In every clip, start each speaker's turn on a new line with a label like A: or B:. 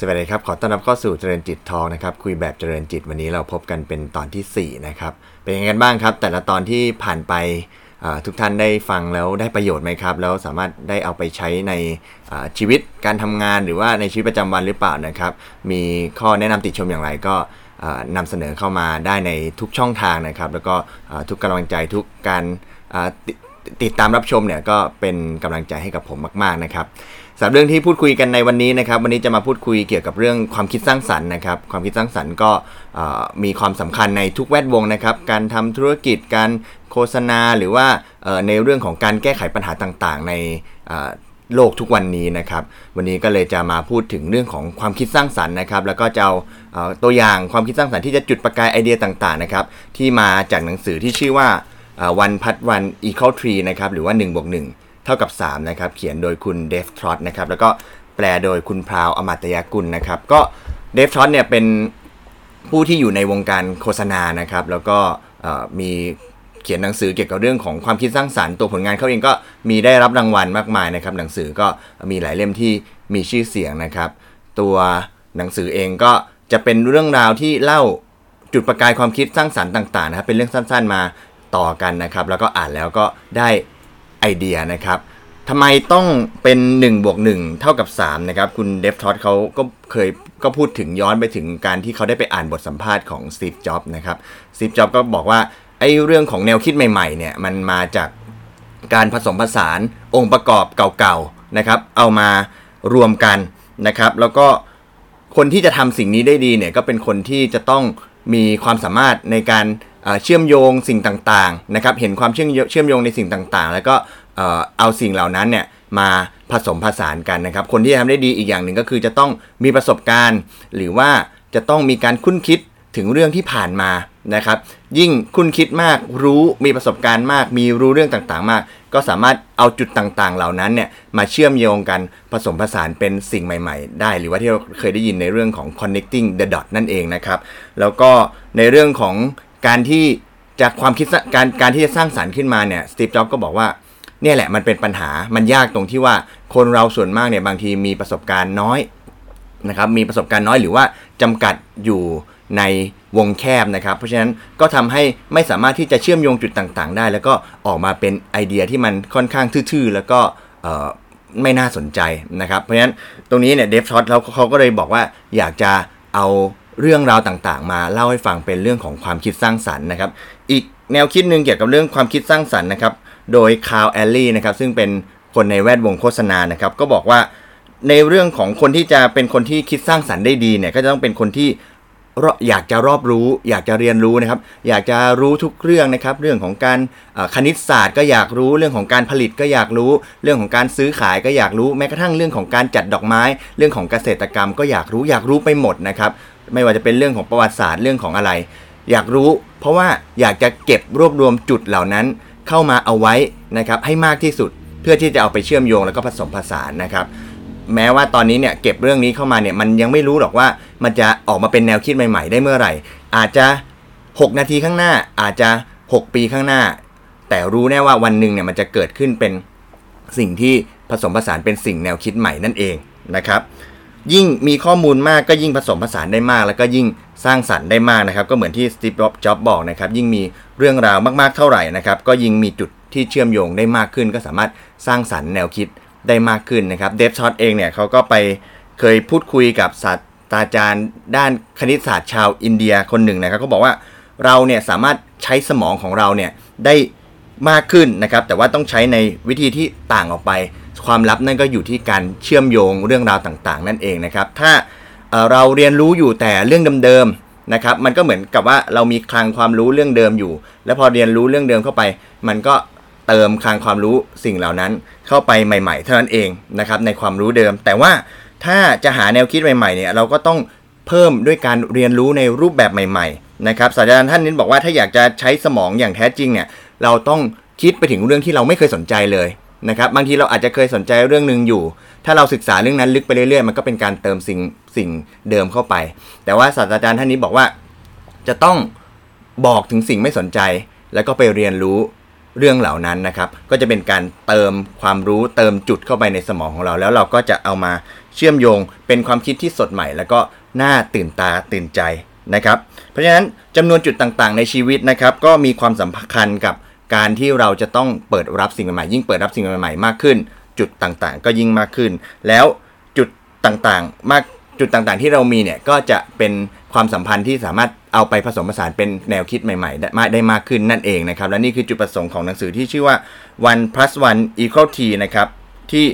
A: สวัสดีครับ ขอต้อนรับเข้าสู่เจริญจิตทองนะครับ คุยแบบเจริญจิตวันนี้เราพบกันเป็นตอนที่ 4 นะครับ เป็นยังไงกันบ้างครับ แต่ละตอนที่ผ่านไปทุกท่านได้ฟังแล้วได้ประโยชน์ไหมครับ แล้วสามารถได้เอาไปใช้ในชีวิตการทำงานหรือว่าในชีวิตประจำวันหรือเปล่านะครับ มีข้อแนะนำติชมอย่างไรก็อ่านำเสนอเข้ามาได้ในทุกช่องทางนะครับ แล้วก็ทุกกำลังใจทุกการติติดตามรับชมเนี่ยก็เป็นกำลังใจให้กับผมมาก ๆนะครับ สำหรับเรื่องที่พูดคุยกันในวันนี้นะครับ วันนี้จะมาพูดคุยเกี่ยวกับเรื่องความคิดสร้างสรรค์นะครับ ความคิดสร้างสรรค์ก็มีความสำคัญในทุกแวดวงนะครับ การทำธุรกิจ การโฆษณาหรือว่าในเรื่องของการแก้ไขปัญหาต่างๆ ในโลกทุกวันนี้นะครับ วันนี้ก็เลยจะมาพูดถึงเรื่องของความคิดสร้างสรรค์นะครับ แล้วก็จะเอาเอ่อตัวอย่างความคิดสร้างสรรค์ที่จะจุดประกายไอเดียต่างๆนะครับ ที่มาจากหนังสือที่ชื่อว่าOne Plus One Equals Three นะครับ หรือว่า1บวก1เท่ากับ 3 นะครับ เขียนโดยคุณเดฟทรอตนะครับ แล้วก็แปลโดยคุณพราวอมาตยกุลนะครับ ก็เดฟทรอตเนี่ยเป็นผู้ที่อยู่ในวงการโฆษณานะครับ แล้วก็มีเขียนหนังสือเกี่ยวกับเรื่องของความคิดสร้างสรรค์ตัวผลงานเขาเองก็มีได้รับรางวัลมากมายนะครับ หนังสือก็มีหลายเล่มที่มีชื่อเสียงนะครับ ตัวหนังสือเองก็จะเป็นเรื่องราวที่เล่าจุดประกายความคิดสร้างสรรค์ต่างๆนะครับเป็นเรื่องสั้นๆมาต่อกันนะครับ แล้วก็อ่านแล้วก็ได้ ไอเดียนะครับทำไมต้องเป็น1บวก1เท่ากับ3นะครับคุณเดฟทอ t เขาก็เคยก็พูดถึงย้อนไปถึงการที่เขาได้ไปอ่านบทสัมภาษณ์ของสตีฟจ็อบนะครับสตีฟจ็อบก็บอกว่าไอ้เรื่องของแนวคิดใหม่ๆเนี่ยมันมาจากการผสมผสานองค์ประกอบเก่าๆนะครับเอามารวมกันนะครับ แล้วก็คนที่จะทำสิ่งนี้ได้ดีเนี่ยก็เป็นคนที่จะต้องมีความสามารถในการ เชื่อมโยงสิ่งต่างๆนะครับเห็นความเชื่อมโยเชื่อมโยงในสิ่งต่างๆ แล้วก็เอาสิ่งเหล่านั้นเนี่ยมาผสมผสานกันนะครับ คนที่ทำได้ดีอีกอย่างหนึ่งก็คือจะต้องมีประสบการณ์ หรือว่าจะต้องมีการคุ้นคิดถึงเรื่องที่ผ่านมานะครับ ยิ่งคุ้นคิดมากรู้มีประสบการณ์มาก มีรู้เรื่องต่างๆ มาก ก็สามารถเอาจุดต่างๆ เหล่านั้นเนี่ยมาเชื่อมโยงกันผสมผสานเป็นสิ่งใหม่ ๆ ได้ หรือว่าที่เราเคยได้ยินในเรื่องของ connecting the dot นั่นเองนะครับ แล้วก็ในเรื่องของ การที่จากความคิดการการที่จะสร้างสารรค์ขึ้นมาเนี่ยสตีฟจ็อบก็บอกว่าเนี่ยแหละมันเป็นปัญหามันยากตรงที่ว่าคนเราส่วนมากเนี่ยบางทีมีประสบการณ์น้อยนะครับมีประสบการณ์น้อยหรือว่าจำกัดอยู่ในวงแคบนะครับ เพราะฉะนั้นก็ทำให้ไม่สามารถที่จะเชื่อมโยงจุดต่างๆ ได้ แล้วก็ออกมาเป็นไอเดียที่มันค่อนข้างทื่อๆ แล้วก็ไม่น่าสนใจนะครับ เพราะฉะนั้นตรงนี้เนี่ยเดฟทรอตเขาเขาก็เลยบอกว่าอยากจะเอา เรื่องราวต่างๆ มาเล่าให้ฟังเป็นเรื่องของความคิดสร้างสรรค์นะครับ อีกแนวคิดหนึ่งเกี่ยวกับเรื่องความคิดสร้างสรรค์นะครับ โดยคาร์ลแอลลี่นะครับซึ่งเป็นคนในแวดวงโฆษณานะครับ ก็บอกว่าในเรื่องของคนที่จะเป็นคนที่คิดสร้างสรรค์ได้ดีเนี่ยก็จะต้องเป็นคนที่อยากจะรอบรู้ อยากจะเรียนรู้นะครับ อยากจะรู้ทุกเรื่องนะครับ เรื่องของการคณิตศาสตร์ก็อยากรู้เรื่องของการผลิตก็อยากรู้ เรื่องของการซื้อขายก็อยากรู้แม้กระทั่งเรื่องของการจัดดอกไม้ เรื่องของเกษตรกรรมก็อยากรู้อยากรู้ไปหมดนะครับ ไม่ว่าจะเป็นเรื่องของประวัติศาสตร์เรื่องของอะไร อยากรู้ เพราะว่าอยากจะเก็บรวบรวมจุดเหล่านั้นเข้ามาเอาไว้นะครับให้มากที่สุดเพื่อที่จะเอาไปเชื่อมโยงแล้วก็ผสมผสานนะครับ แม้ว่าตอนนี้เนี่ยเก็บเรื่องนี้เข้ามาเนี่ยมันยังไม่รู้หรอกว่ามันจะออกมาเป็นแนวคิดใหม่ ๆ ได้เมื่อไหร่ อาจจะ 6 นาทีข้างหน้าอาจจะ 6 ปีข้างหน้า แต่รู้แน่ว่าวันหนึ่งเนี่ยมันจะเกิดขึ้นเป็นสิ่งที่ผสมผสานเป็นสิ่งแนวคิดใหม่นั่นเองนะครับ ยิ่งมีข้อมูลมากก็ยิ่งผสมผสานได้มาก แล้วก็ยิ่งสร้างสรรค์ได้มากนะครับ ก็เหมือนที่สตีฟจ็อบบอกนะครับ ยิ่งมีเรื่องราวมากๆเท่าไหร่นะครับ ก็ยิ่งมีจุดที่เชื่อมโยงได้มากขึ้น ก็สามารถสร้างสรรค์แนวคิดได้มากขึ้นนะครับเดฟช็อตเองเนี่ยเขาก็ไปเคยพูดคุยกับศาสตราจารย์ ด้านคณิตศาสตร์ชาวอินเดียคนหนึ่งนะครับเขาบอกว่าเราเนี่ยสามารถใช้สมองของเราเนี่ยได้มากขึ้นนะครับ แต่ว่าต้องใช้ในวิธีที่ต่างออกไป ความลับนั่นก็อยู่ที่การเชื่อมโยงเรื่องราวต่างๆ นั่นเองนะครับ ถ้าเอ่อเราเรียนรู้อยู่แต่เรื่องเดิมๆนะครับ มันก็เหมือนกับว่าเรามีคลังความรู้เรื่องเดิมอยู่ แล้วพอเรียนรู้เรื่องเดิมเข้าไป มันก็เติมคลังความรู้สิ่งเหล่านั้นเข้าไปใหม่ ๆ เท่านั้นเองนะครับในความรู้เดิม แต่ว่าถ้าจะหาแนวคิดใหม่ๆเนี่ยเราก็ต้องเพิ่มด้วยการเรียนรู้ในรูปแบบใหม่ๆนะครับศาสตราจารย์ท่านนี้บอกว่าถ้าอยากจะใช้สมองอย่างแท้จริงเนี่ยเราต้องคิดไปถึงเรื่องที่เราไม่เคยสนใจเลย นะครับบางทีเราอาจจะเคยสนใจเรื่องหนึ่งอยู่ ถ้าเราศึกษาเรื่องนั้นลึกไปเรื่อยๆ มันก็เป็นการเติมสิ่งสิ่งเดิมเข้าไป แต่ว่าศาสตราจารย์ท่านนี้บอกว่า จะต้องบอกถึงสิ่งไม่สนใจ แล้วก็ไปเรียนรู้เรื่องเหล่านั้นนะครับ ก็จะเป็นการเติมความรู้เติมจุดเข้าไปในสมองของเรา แล้วเราก็จะเอามาเชื่อมโยงเป็นความคิดที่สดใหม่ แล้วก็น่าตื่นตาตื่นใจนะครับ เพราะฉะนั้นจำนวนจุดต่างๆ ในชีวิตนะครับ ก็มีความสำคัญกับ การที่เราจะต้องเปิดรับสิ่งใหม่ๆยิ่งเปิดรับสิ่งใหม่ๆมากขึ้น จุดต่างๆ ก็ยิ่งมากขึ้น แล้วจุดต่างๆ มากจุดต่างๆ ที่เรามีเนี่ยก็จะเป็นความสัมพันธ์ที่สามารถเอาไปผสมผสานเป็นแนวคิดใหม่ๆ ได้ได้มากขึ้นนั่นเองนะครับ และนี่คือจุดประสงค์ของหนังสือที่ชื่อว่า one plus one equal t นะครับ ที่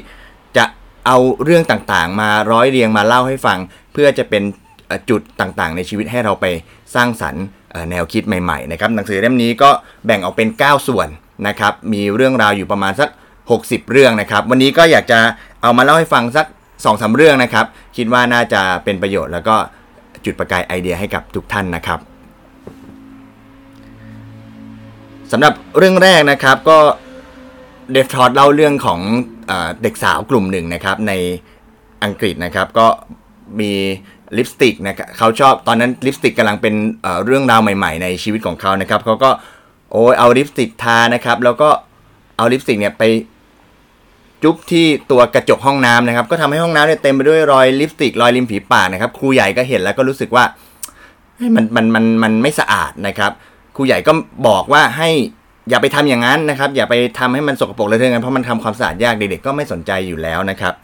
A: จะเอาเรื่องต่างๆ มาร้อยเรียงมาเล่าให้ฟัง เพื่อจะเป็นจุดต่างๆ ในชีวิตให้เราไปสร้างสรรค์ แนวคิดใหม่ๆนะครับหนังสือเล่มนี้ก็แบ่งออกเป็น 9 ส่วนนะครับมีเรื่องราวอยู่ประมาณสัก 60 เรื่องนะครับ วันนี้ก็อยากจะเอามาเล่าให้ฟังสัก2อสเรื่องนะครับ คิดว่าน่าจะเป็นประโยชน์แล้วก็จุดประกายไอเดียให้กับทุกท่านนะครับสำหรับเรื่องแรกนะครับก็เดฟทอดเล่าเรื่องของอเด็กสาวกลุ่มหนึ่งนะครับในอังกฤษนะครับก็มี ลิปสติกนะครับเขาชอบตอนนั้นลิปสติกกำลังเป็นเเรื่องราวใหม่ ๆ ในชีวิตของเขานะครับเขาก็โอ้ยเอาลิปสติกทานะครับ แล้วก็เอาลิปสติกเนี่ยไปจุ๊บที่ตัวกระจกห้องน้ำนะครับ ก็ทำให้ห้องน้ำเนี่ยเต็มไปด้วยรอยลิปสติกรอยริมฝีปากนะครับครูใหญ่ก็เห็นแล้วก็รู้สึกว่ามันมันมันมันไม่สะอาดนะครับครูใหญ่ก็บอกว่าให้อย่าไปทำอย่างนั้นนะครับ อย่าไปทำให้มันสกปรกเลยเท่านั้นเพราะมันทำความสะอาดยากเด็กๆก็ไม่สนใจอยู่แล้วนะครับ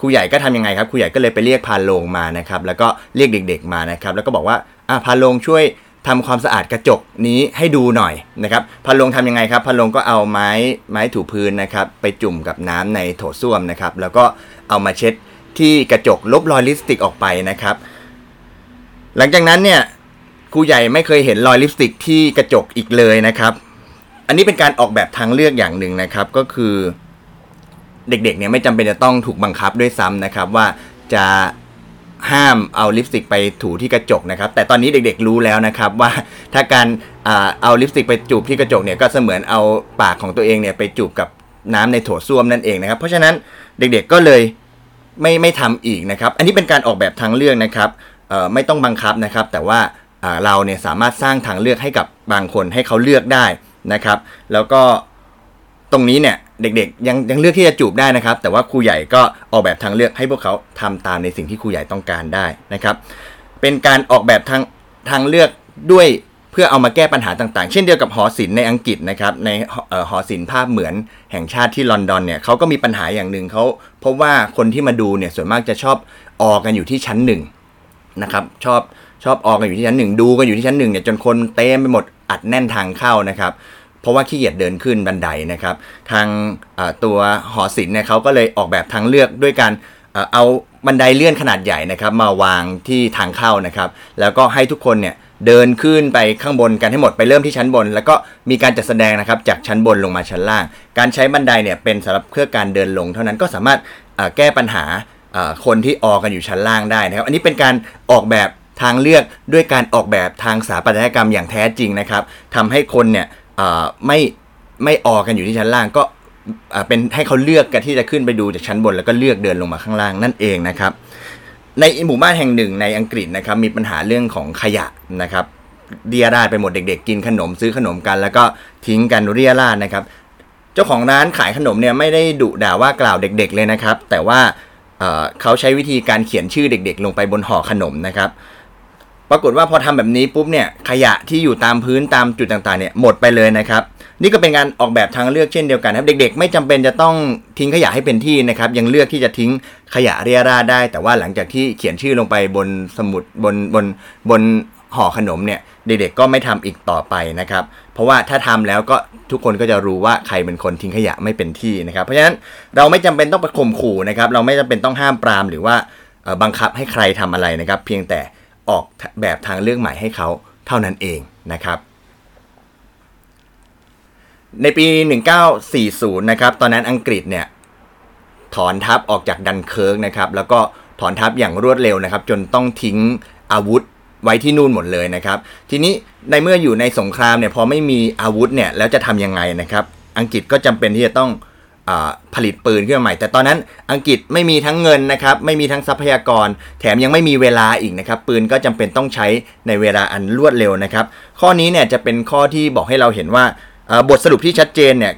A: ครูใหญ่ก็ทํำยังไงครับครูใหญ่ก็เลยไปเรียกพานโลงมานะครับแล้วก็เรียกเด็ก ๆมานะครับแล้วก็บอกว่าอ่าพานโลงช่วยทำความสะอาดกระจกนี้ให้ดูหน่อยนะครับพันลงทำยังไงครับพันลงก็เอาไม้ไม้ถูพื้นนะครับไปจุ่มกับน้ำในโถส้วมนะครับแล้วก็เอามาเช็ดที่กระจกลบรอยลิปสติกออกไปนะครับ หลังจากนั้นเนี่ยครูใหญ่ไม่เคยเห็นรอยลิปสติกที่กระจกอีกเลยนะครับ อันนี้เป็นการออกแบบทางเลือกอย่างหนึ่งนะครับก็คือ เด็กๆเนี่ยไม่จำเป็นจะต้องถูกบังคับด้วยซ้ำนะครับ ว่าจะห้ามเอาลิปสติกไปถูที่กระจกนะครับ แต่ตอนนี้เด็กๆรู้แล้วนะครับว่าถ้าการเอาลิปสติกไปจูบที่กระจกเนี่ยก็เสมือนเอาปากของตัวเองเนี่ยไปจูบกับน้ำในโถส้วมนั่นเองนะครับ เพราะฉะนั้นเด็กๆก็เลยไม่ไม่ทำอีกนะครับ อันนี้เป็นการออกแบบทางเลือกนะครับไม่ต้องบังคับนะครับ แต่ว่าเราเนี่ยสามารถสร้างทางเลือกให้กับบางคนให้เขาเลือกได้นะครับ แล้วก็ตรงนี้เนี่ย เด็กๆยังยังเลือกที่จะจูบได้นะครับ แต่ว่าครูใหญ่ก็ออกแบบทางเลือกให้พวกเขาทำตามในสิ่งที่ครูใหญ่ต้องการได้นะครับ เป็นการออกแบบทางทางเลือกด้วยเพื่อเอามาแก้ปัญหาต่างๆ เช่นเดียวกับหอศิลป์ในอังกฤษนะครับ ในหอศิลป์ภาพเหมือนแห่งชาติที่ลอนดอนเนี่ยเขาก็มีปัญหาอย่างหนึ่งเขาพบว่าคนที่มาดูเนี่ยส่วนมากจะชอบออกกันอยู่ที่ชั้นหนึ่งนะครับชอบชอบออกกันอยู่ที่ชั้นหนึ่งดูกันอยู่ที่ชั้นหนึ่งเนี่ยจนคนเต็มไปหมดอัดแน่นทางเข้านะครับ เพราะว่าขี้เกียจเดินขึ้นบันไดนะครับ ทางตัวหอศิลป์เนี่ยเขาก็เลยออกแบบทางเลือกด้วยการเอาบันไดเลื่อนขนาดใหญ่นะครับ มาวางที่ทางเข้านะครับ แล้วก็ให้ทุกคนเนี่ยเดินขึ้นไปข้างบนกันให้หมดไปเริ่มที่ชั้นบน แล้วก็มีการจัดแสดงนะครับจากชั้นบนลงมาชั้นล่าง การใช้บันไดเนี่ยเป็นสำหรับเพื่อการเดินลง เท่านั้นก็สามารถแก้ปัญหาคนที่ออกกันอยู่ชั้นล่างได้นะครับ อันนี้เป็นการออกแบบทางเลือกด้วยการออกแบบทางสถาปัตยกรรมอย่างแท้จริงนะครับทำให้คนเนี่ย ไม่ไม่ออกกันอยู่ที่ชั้นล่างก็เป็นให้เขาเลือกกันที่จะขึ้นไปดูจากชั้นบนแล้วก็เลือกเดินลงมาข้างล่างนั่นเองนะครับ ในหมู่บ้านแห่งหนึ่งในอังกฤษนะครับ มีปัญหาเรื่องของขยะนะครับ เรียราดไปหมดเด็ก ๆ กินขนมซื้อขนมกัน แล้วก็ทิ้งกันเรียราดนะครับ เจ้าของร้านขายขนมเนี่ยไม่ได้ดุด่าว่ากล่าวเด็ก ๆ เลยนะครับ แต่ว่าเขาใช้วิธีการเขียนชื่อเด็ก ๆ ลงไปบนห่อขนมนะครับ ปรากฏว่าพอทำแบบนี้ปุ๊บเนี่ยขยะที่อยู่ตามพื้นตามจุดต่างๆเนี่ยหมดไปเลยนะครับ นี่ก็เป็นการออกแบบทางเลือกเช่นเดียวกันครับ เด็กๆ ไม่จำเป็นจะต้องทิ้งขยะให้เป็นที่นะครับยังเลือกที่จะทิ้งขยะเรียราได้ แต่ว่าหลังจากที่เขียนชื่อลงไปบนสมุดบนบนบนห่อขนมเนี่ยเด็กๆก็ไม่ทำอีกต่อไปนะครับ เพราะว่าถ้าทำแล้วก็ทุกคนก็จะรู้ว่าใครเป็นคนทิ้งขยะไม่เป็นที่นะครับ เพราะฉะนั้นเราไม่จำเป็นต้องไปข่มขู่นะครับ เราไม่จำเป็นต้องห้ามปรามหรือว่าบังคับให้ใครทำอะไรนะครับ เพียงแต่ ออกแบบทางเลือกใหม่ให้เขาเท่านั้นเองนะครับ ในปี 1940 นะครับ ตอนนั้นอังกฤษเนี่ยถอนทัพออกจากดันเคิร์กนะครับ แล้วก็ถอนทัพอย่างรวดเร็วนะครับ จนต้องทิ้งอาวุธไว้ที่นู่นหมดเลยนะครับ ทีนี้ในเมื่ออยู่ในสงครามเนี่ยพอไม่มีอาวุธเนี่ยแล้วจะทำยังไงนะครับ อังกฤษก็จำเป็นที่จะต้อง ผลิตปืนขึ้นมาใหม่ แต่ตอนนั้นอังกฤษไม่มีทั้งเงินนะครับ ไม่มีทั้งทรัพยากร แถมยังไม่มีเวลาอีกนะครับ ปืนก็จำเป็นต้องใช้ในเวลาอันรวดเร็วนะครับ ข้อนี้เนี่ยจะเป็นข้อที่บอกให้เราเห็นว่าบทสรุปที่ชัดเจนเนี่ย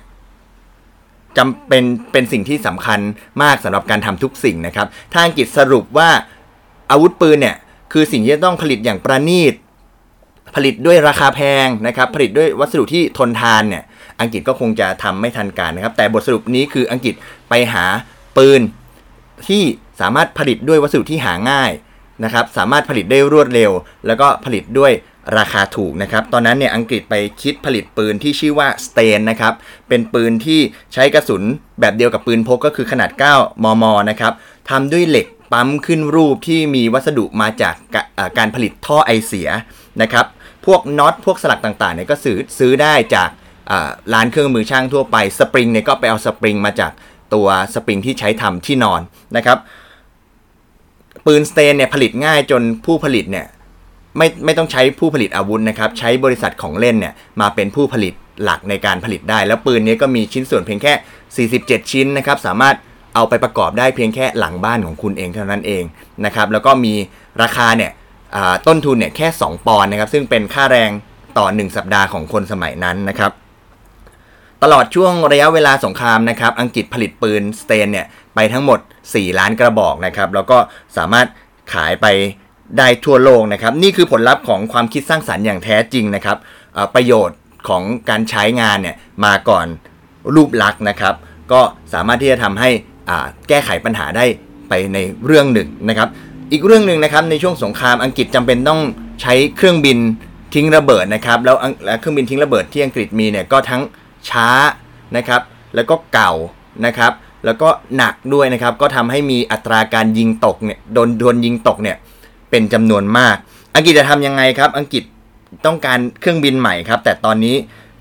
A: จำเป็นเป็นสิ่งที่สำคัญมากสำหรับการทำทุกสิ่งนะครับทางอังกฤษสรุปว่าอาวุธปืนเนี่ยคือสิ่งที่ต้องผลิตอย่างประณีตผลิตด้วยราคาแพงนะครับ ผลิตด้วยวัสดุที่ทนทานเนี่ย อังกฤษก็คงจะทำไม่ทันการนะครับ แต่บทสรุปนี้คืออังกฤษไปหาปืนที่สามารถผลิตด้วยวัสดุที่หาง่ายนะครับ สามารถผลิตได้รวดเร็ว แล้วก็ผลิตด้วยราคาถูกนะครับ ตอนนั้นเนี่ยอังกฤษไปคิดผลิตปืนที่ชื่อว่าสเตนนะครับ เป็นปืนที่ใช้กระสุนแบบเดียวกับปืนพกก็คือขนาด 9 มม นะครับทำด้วยเหล็กปั๊มขึ้นรูปที่มีวัสดุมาจากการผลิตท่อไอเสียนะครับ พวกน็อตพวกสลักต่างๆเนี่ยก็ซื้อซื้อได้จาก ร้านเครื่องมือช่างทั่วไปสปริงเนี่ยก็ไปเอาสปริงมาจากตัวสปริงที่ใช้ทำที่นอนนะครับ ปืนสเตนเนี่ยผลิตง่ายจนผู้ผลิตเนี่ยไม่ไม่ต้องใช้ผู้ผลิตอาวุธนะครับ ใช้บริษัทของเล่นเนี่ยมาเป็นผู้ผลิตหลักในการผลิตได้ แล้วปืนนี้ก็มีชิ้นส่วนเพียงแค่ 47 ชิ้นนะครับ สามารถเอาไปประกอบได้เพียงแค่หลังบ้านของคุณเองเท่านั้นเองนะครับ แล้วก็มีราคาเนี่ยต้นทุนเนี่ยแค่ 2 ปอนด์นะครับ ซึ่งเป็นค่าแรงต่อ 1 สัปดาห์ของคนสมัยนั้นนะครับ ตลอดช่วงระยะเวลาสงครามนะครับอังกฤษผลิตปืนสเตนเนี่ยไปทั้งหมด 4 ล้านกระบอกนะครับแล้วก็สามารถขายไปได้ทั่วโลกนะครับนี่คือผลลัพธ์ของความคิดสร้างสารรค์อย่างแท้จริงนะครับประโยชน์ของการใช้งานเนี่ยมาก่อนรูปลักษณ์นะครับ ก็สามารถที่จะทำให้แก้ไขปัญหาได้ไปในเรื่องหนึ่งนะครับ อีกเรื่องหนึ่งนะครับในช่วงสงครามอังกฤษจำเป็นต้องใช้เครื่องบินทิ้งระเบิดนะครับแล้วเครื่องบินทิ้งระเบิดที่อังกฤษมีเนี่ยก็ทั้ง ช้านะครับแล้วก็เก่านะครับแล้วก็หนักด้วยนะครับก็ทำให้มีอัตราการยิงตกเนี่ยโดนโดนยิงตกเนี่ยเป็นจำนวนมาก อังกฤษจะทำยังไงครับ อังกฤษต้องการเครื่องบินใหม่ครับ แต่ตอนนี้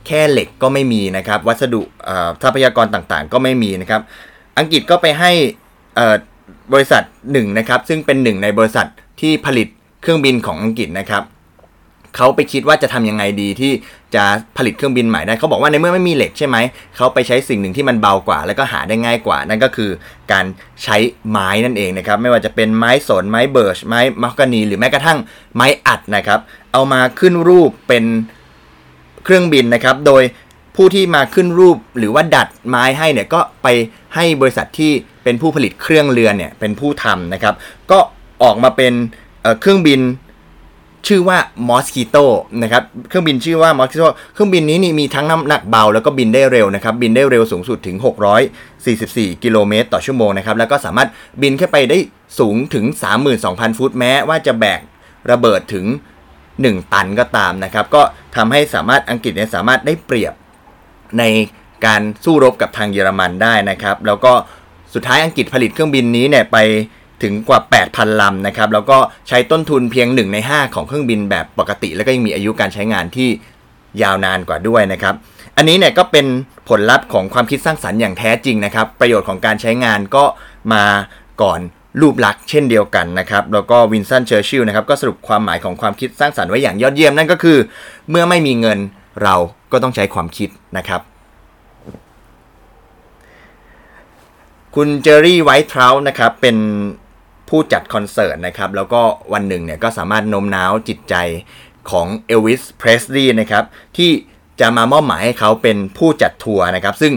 A: แค่เหล็กก็ไม่มีนะครับ วัสดุทรัพยากรต่างๆ ก็ไม่มีนะครับ อังกฤษก็ไปให้บริษัทหนึ่งนะครับ ซึ่งเป็นหนึ่งในบริษัทที่ผลิตเครื่องบินของอังกฤษนะครับ เขาไปคิดว่าจะทำยังไงดีที่จะผลิตเครื่องบินใหม่ได้เขาบอกว่าในเมื่อไม่มีเหล็กใช่ไหม เขาไปใช้สิ่งหนึ่งที่มันเบากว่า แล้วก็หาได้ง่ายกว่า นั่นก็คือการใช้ไม้นั่นเองนะครับ ไม่ว่าจะเป็นไม้สน ไม้เบิร์ช ไม้มักกานี หรือแม้กระทั่งไม้อัดนะครับ เอามาขึ้นรูปเป็นเครื่องบินนะครับ โดยผู้ที่มาขึ้นรูปหรือว่าดัดไม้ให้เนี่ยก็ไปให้บริษัทที่เป็นผู้ผลิตเครื่องเรือนเนี่ยเป็นผู้ทำนะครับ ก็ออกมาเป็นเครื่องบิน ชื่อว่า Mosquito นะครับ เครื่องบินชื่อว่า Mosquito เครื่องบินนี้นี่มีทั้งน้ำหนักเบาแล้วก็บินได้เร็วนะครับ บินได้เร็วสูงสุดถึง 644 กิโลเมตรต่อชั่วโมงนะครับ แล้วก็สามารถบินขึ้นไปได้สูงถึง 32,000 ฟุตแม้ว่าจะแบกระเบิดถึง 1 ตันก็ตามนะครับ ก็ทำให้สามารถอังกฤษเนี่ยสามารถได้เปรียบในการสู้รบกับทางเยอรมันได้นะครับ แล้วก็สุดท้ายอังกฤษผลิตเครื่องบินนี้เนี่ยไป ถึงกว่า 8,000 ลำนะครับ แล้วก็ใช้ต้นทุนเพียง 1 ใน 5 ของเครื่องบินแบบปกติ แล้วก็ยังมีอายุการใช้งานที่ยาวนานกว่าด้วยนะครับ อันนี้เนี่ยก็เป็นผลลัพธ์ของความคิดสร้างสรรค์อย่างแท้จริงนะครับ ประโยชน์ของการใช้งานก็มาก่อนรูปลักษณ์เช่นเดียวกันนะครับ แล้วก็วินสตันเชอร์ชิลนะครับก็สรุปความหมายของความคิดสร้างสรรค์ไว้อย่างยอดเยี่ยมนั่นก็คือ เมื่อไม่มีเงินเราก็ต้องใช้ความคิดนะครับคุณเจอรี่ไวท์เทรานะครับเป็น ผู้จัดคอนเสิร์ตนะครับ แล้วก็วันหนึ่งเนี่ยก็สามารถโน้มน้าวจิตใจของเอลวิสเพรสลีย์นะครับ ที่จะมามอบหมายให้เขาเป็นผู้จัดทัวร์นะครับ ซึ่ง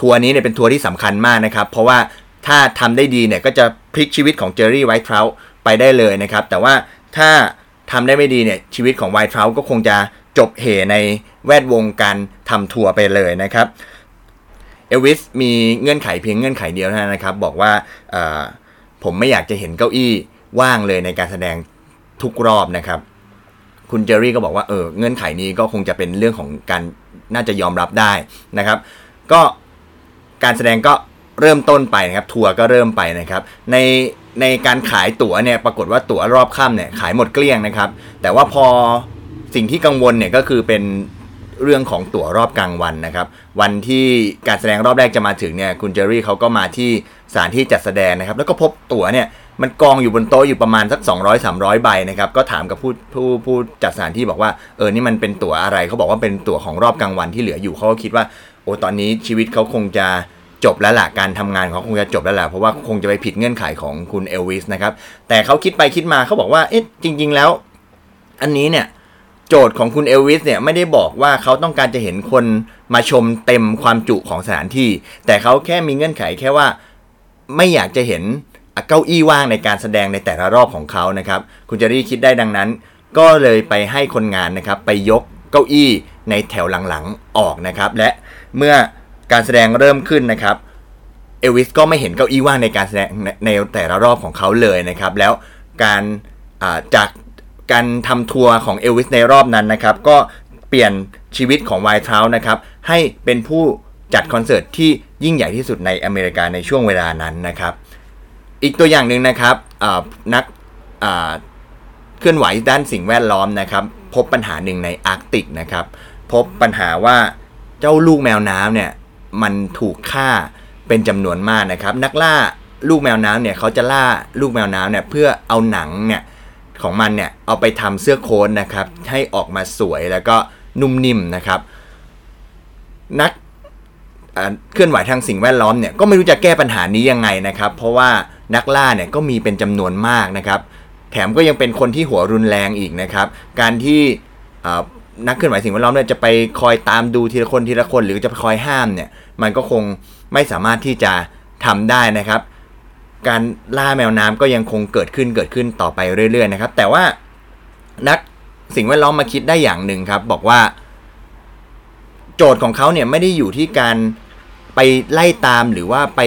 A: ทัวร์นี้เนี่ยเป็นทัวร์ที่สำคัญมากนะครับ เพราะว่าถ้าทำได้ดีเนี่ยก็จะพลิกชีวิตของเจอร์รี่ไวท์เทราไปได้เลยนะครับ แต่ว่าถ้าทำได้ไม่ดีเนี่ยชีวิตของไวท์เทราก็คงจะจบเห่ในแวดวงการทำทัวร์ไปเลยนะครับเอลวิสมีเงื่อนไขเพียงเงื่อนไขเดียวเท่านั้นนะครับ บอกว่า ผมไม่อยากจะเห็นเก้าอี้ว่างเลยในการแสดงทุกรอบนะครับ คุณเจอรี่ก็บอกว่าเออเงื่อนไขนี้ก็คงจะเป็นเรื่องของการน่าจะยอมรับได้นะครับ ก็การแสดงก็เริ่มต้นไปนะครับทัวร์ก็เริ่มไปนะครับ ในในการขายตั๋วเนี่ยปรากฏว่าตั๋วรอบค่ำเนี่ยขายหมดเกลี้ยงนะครับ แต่ว่าพอสิ่งที่กังวลเนี่ยก็คือเป็น เรื่องของตั๋วรอบกลางวันนะครับ วันที่การแสดงรอบแรกจะมาถึงเนี่ยคุณเจอรี่เขาก็มาที่สถานที่จัดแสดงนะครับ แล้วก็พบตั๋วเนี่ยมันกองอยู่บนโต๊ะอยู่ประมาณสัก 200-300 ใบนะครับ ก็ถามกับผู้ผู้ผู้จัดสถานที่บอกว่าเออนี่มันเป็นตั๋วอะไรเขาบอกว่าเป็นตั๋วของรอบกลางวันที่เหลืออยู่เขาก็คิดว่าโอ้ตอนนี้ชีวิตเขาคงจะจบแล้วล่ะการทำงานเขาคงจะจบแล้วแหละเพราะว่าคงจะไปผิดเงื่อนไขของคุณเอลวิสนะครับแต่เขาคิดไปคิดมาเขาบอกว่าเอ๊ะจริง ๆ แล้ว อันนี้เนี่ย โจทย์ของคุณเอลวิสเนี่ยไม่ได้บอกว่าเขาต้องการจะเห็นคนมาชมเต็มความจุของสถานที่ แต่เขาแค่มีเงื่อนไขแค่ว่าไม่อยากจะเห็นเก้าอี้ว่างในการแสดงในแต่ละรอบของเขานะครับ คุณเจอรี่คิดได้ดังนั้น ก็เลยไปให้คนงานนะครับไปยกเก้าอี้ในแถวหลังๆออกนะครับ และเมื่อการแสดงเริ่มขึ้นนะครับเอลวิสก็ไม่เห็นเก้าอี้ว่างในการแสดงในในแต่ละรอบของเขาเลยนะครับ แล้วการจาก การทำทัวร์ของเอลวิสในรอบนั้นนะครับ ก็เปลี่ยนชีวิตของไวท์เทานะครับให้เป็นผู้จัดคอนเสิร์ตที่ยิ่งใหญ่ที่สุดในอเมริกาในช่วงเวลานั้นนะครับ อีกตัวอย่างหนึ่งนะครับนักเคลื่อนไหวด้านสิ่งแวดล้อมนะครับ พบปัญหาหนึ่งในอาร์กติกนะครับ พบปัญหาว่าเจ้าลูกแมวน้ำเนี่ยมันถูกฆ่าเป็นจำนวนมากนะครับ นักล่าลูกแมวน้ำเนี่ยเขาจะล่าลูกแมวน้ำเนี่ยเพื่อเอาหนังเนี่ย ของมันเนี่ยเอาไปทำเสื้อโค้ทนะครับให้ออกมาสวยแล้วก็นุ่มนิ่มนะครับ นักเคลื่อนไหวทางสิ่งแวดล้อมเนี่ยก็ไม่รู้จะแก้ปัญหานี้ยังไงนะครับ เพราะว่านักล่าเนี่ยก็มีเป็นจำนวนมากนะครับ แถมก็ยังเป็นคนที่หัวรุนแรงอีกนะครับ การที่นักเคลื่อนไหวสิ่งแวดล้อมเนี่ยจะไปคอยตามดูทีละคนทีละคนหรือจะไปคอยห้ามเนี่ยมันก็คงไม่สามารถที่จะทำได้นะครับ การล่าแมวน้ำก็ยังคงเกิดขึ้นเกิดขึ้นต่อไปเรื่อยๆนะครับ แต่ว่านักสิ่งแวดล้อมมาคิดได้อย่างหนึ่งครับ บอกว่า โจทย์ของเขาเนี่ยไม่ได้อยู่ที่การไปไล่ตามหรือว่าไป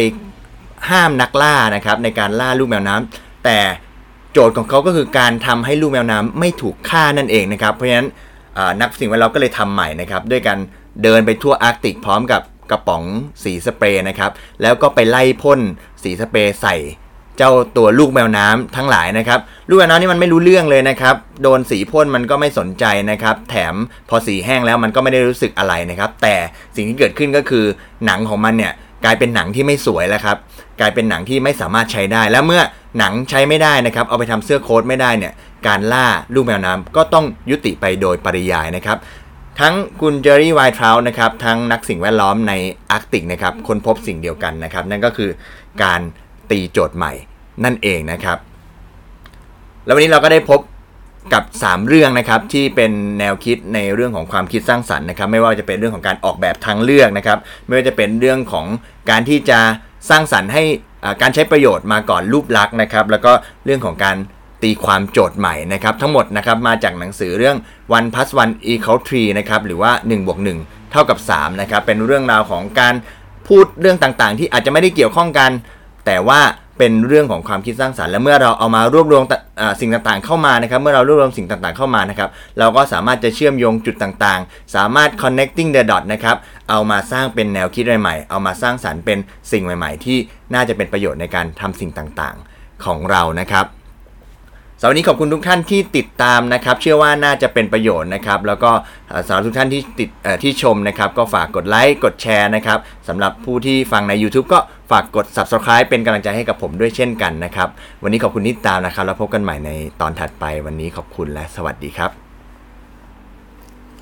A: ห้ามนักล่านะครับ ในการล่าลูกแมวน้ำแต่โจทย์ของเขาก็คือการทำให้ลูกแมวน้ำไม่ถูกฆ่านั่นเองนะครับ เพราะฉะนั้นนักสิ่งแวดล้อมก็เลยทำใหม่นะครับ ด้วยการเดินไปทั่วอาร์กติกพร้อมกับ กระป๋องสีสเปรย์นะครับ แล้วก็ไปไล่พ่นสีสเปรย์ใส่เจ้าตัวลูกแมวน้ำทั้งหลายนะครับ ลูกแมวน้ำนี่มันไม่รู้เรื่องเลยนะครับ โดนสีพ่นมันก็ไม่สนใจนะครับ แถมพอสีแห้งแล้วมันก็ไม่ได้รู้สึกอะไรนะครับ แต่สิ่งที่เกิดขึ้นก็คือหนังของมันเนี่ยกลายเป็นหนังที่ไม่สวยแล้วครับ กลายเป็นหนังที่ไม่สามารถใช้ได้ แล้วเมื่อหนังใช้ไม่ได้นะครับ เอาไปทำเสื้อโค้ทไม่ได้เนี่ย การล่าลูกแมวน้ำก็ต้องยุติไปโดยปริยายนะครับ ทั้งคุณเจอรี่ไวท์ทราวนะครับทั้งนักสิ่งแวดล้อมในอาร์กติกนะครับค้นพบสิ่งเดียวกันนะครับ นั่นก็คือการตีโจทย์ใหม่นั่นเองนะครับ แล้ววันนี้เราก็ได้พบกับ 3 เรื่องนะครับที่เป็นแนวคิดในเรื่องของความคิดสร้างสรรค์นะครับ ไม่ว่าจะเป็นเรื่องของการออกแบบทางเลือกนะครับ ไม่ว่าจะเป็นเรื่องของการที่จะสร้างสรรค์ให้อ่าการใช้ประโยชน์มาก่อนรูปลักษณ์นะครับ แล้วก็เรื่องของการ ตีความโจทย์ใหม่นะครับ ทั้งหมดนะครับมาจากหนังสือเรื่อง one plus one equal three นะครับหรือว่า1บวก1เท่ากับ3นะครับเป็นเรื่องราวของการพูดเรื่องต่างๆ ที่อาจจะไม่ได้เกี่ยวข้องกัน แต่ว่าเป็นเรื่องของความคิดสร้างสรรค์และเมื่อเราเอามารวบรวมสิ่งต่างๆเข้ามานะครับ เมื่อเรารวบรวมสิ่งต่างๆเข้ามานะครับ เราก็สามารถจะเชื่อมโยงจุดต่างๆ สามารถ connecting the dot นะครับ เอามาสร้างเป็นแนวคิดใหม่ๆ เอามาสร้างสรรค์เป็นสิ่งใหม่ ๆ ที่น่าจะเป็นประโยชน์ในการทำสิ่งต่างๆของเรานะครับ สำหรับวันนี้ขอบคุณทุกท่านที่ติดตามนะครับ เชื่อว่าน่าจะเป็นประโยชน์นะครับ แล้วก็สำหรับทุกท่านที่ติดที่ชมนะครับ ก็ฝากกดไลค์กดแชร์นะครับสำหรับผู้ที่ฟังใน YouTube ก็ฝากกด Subscribe เป็นกำลังใจให้กับผมด้วยเช่นกันนะครับ วันนี้ขอบคุณที่ติดตามนะครับ แล้วพบกันใหม่ในตอนถัดไปวันนี้ขอบคุณและสวัสดีครับ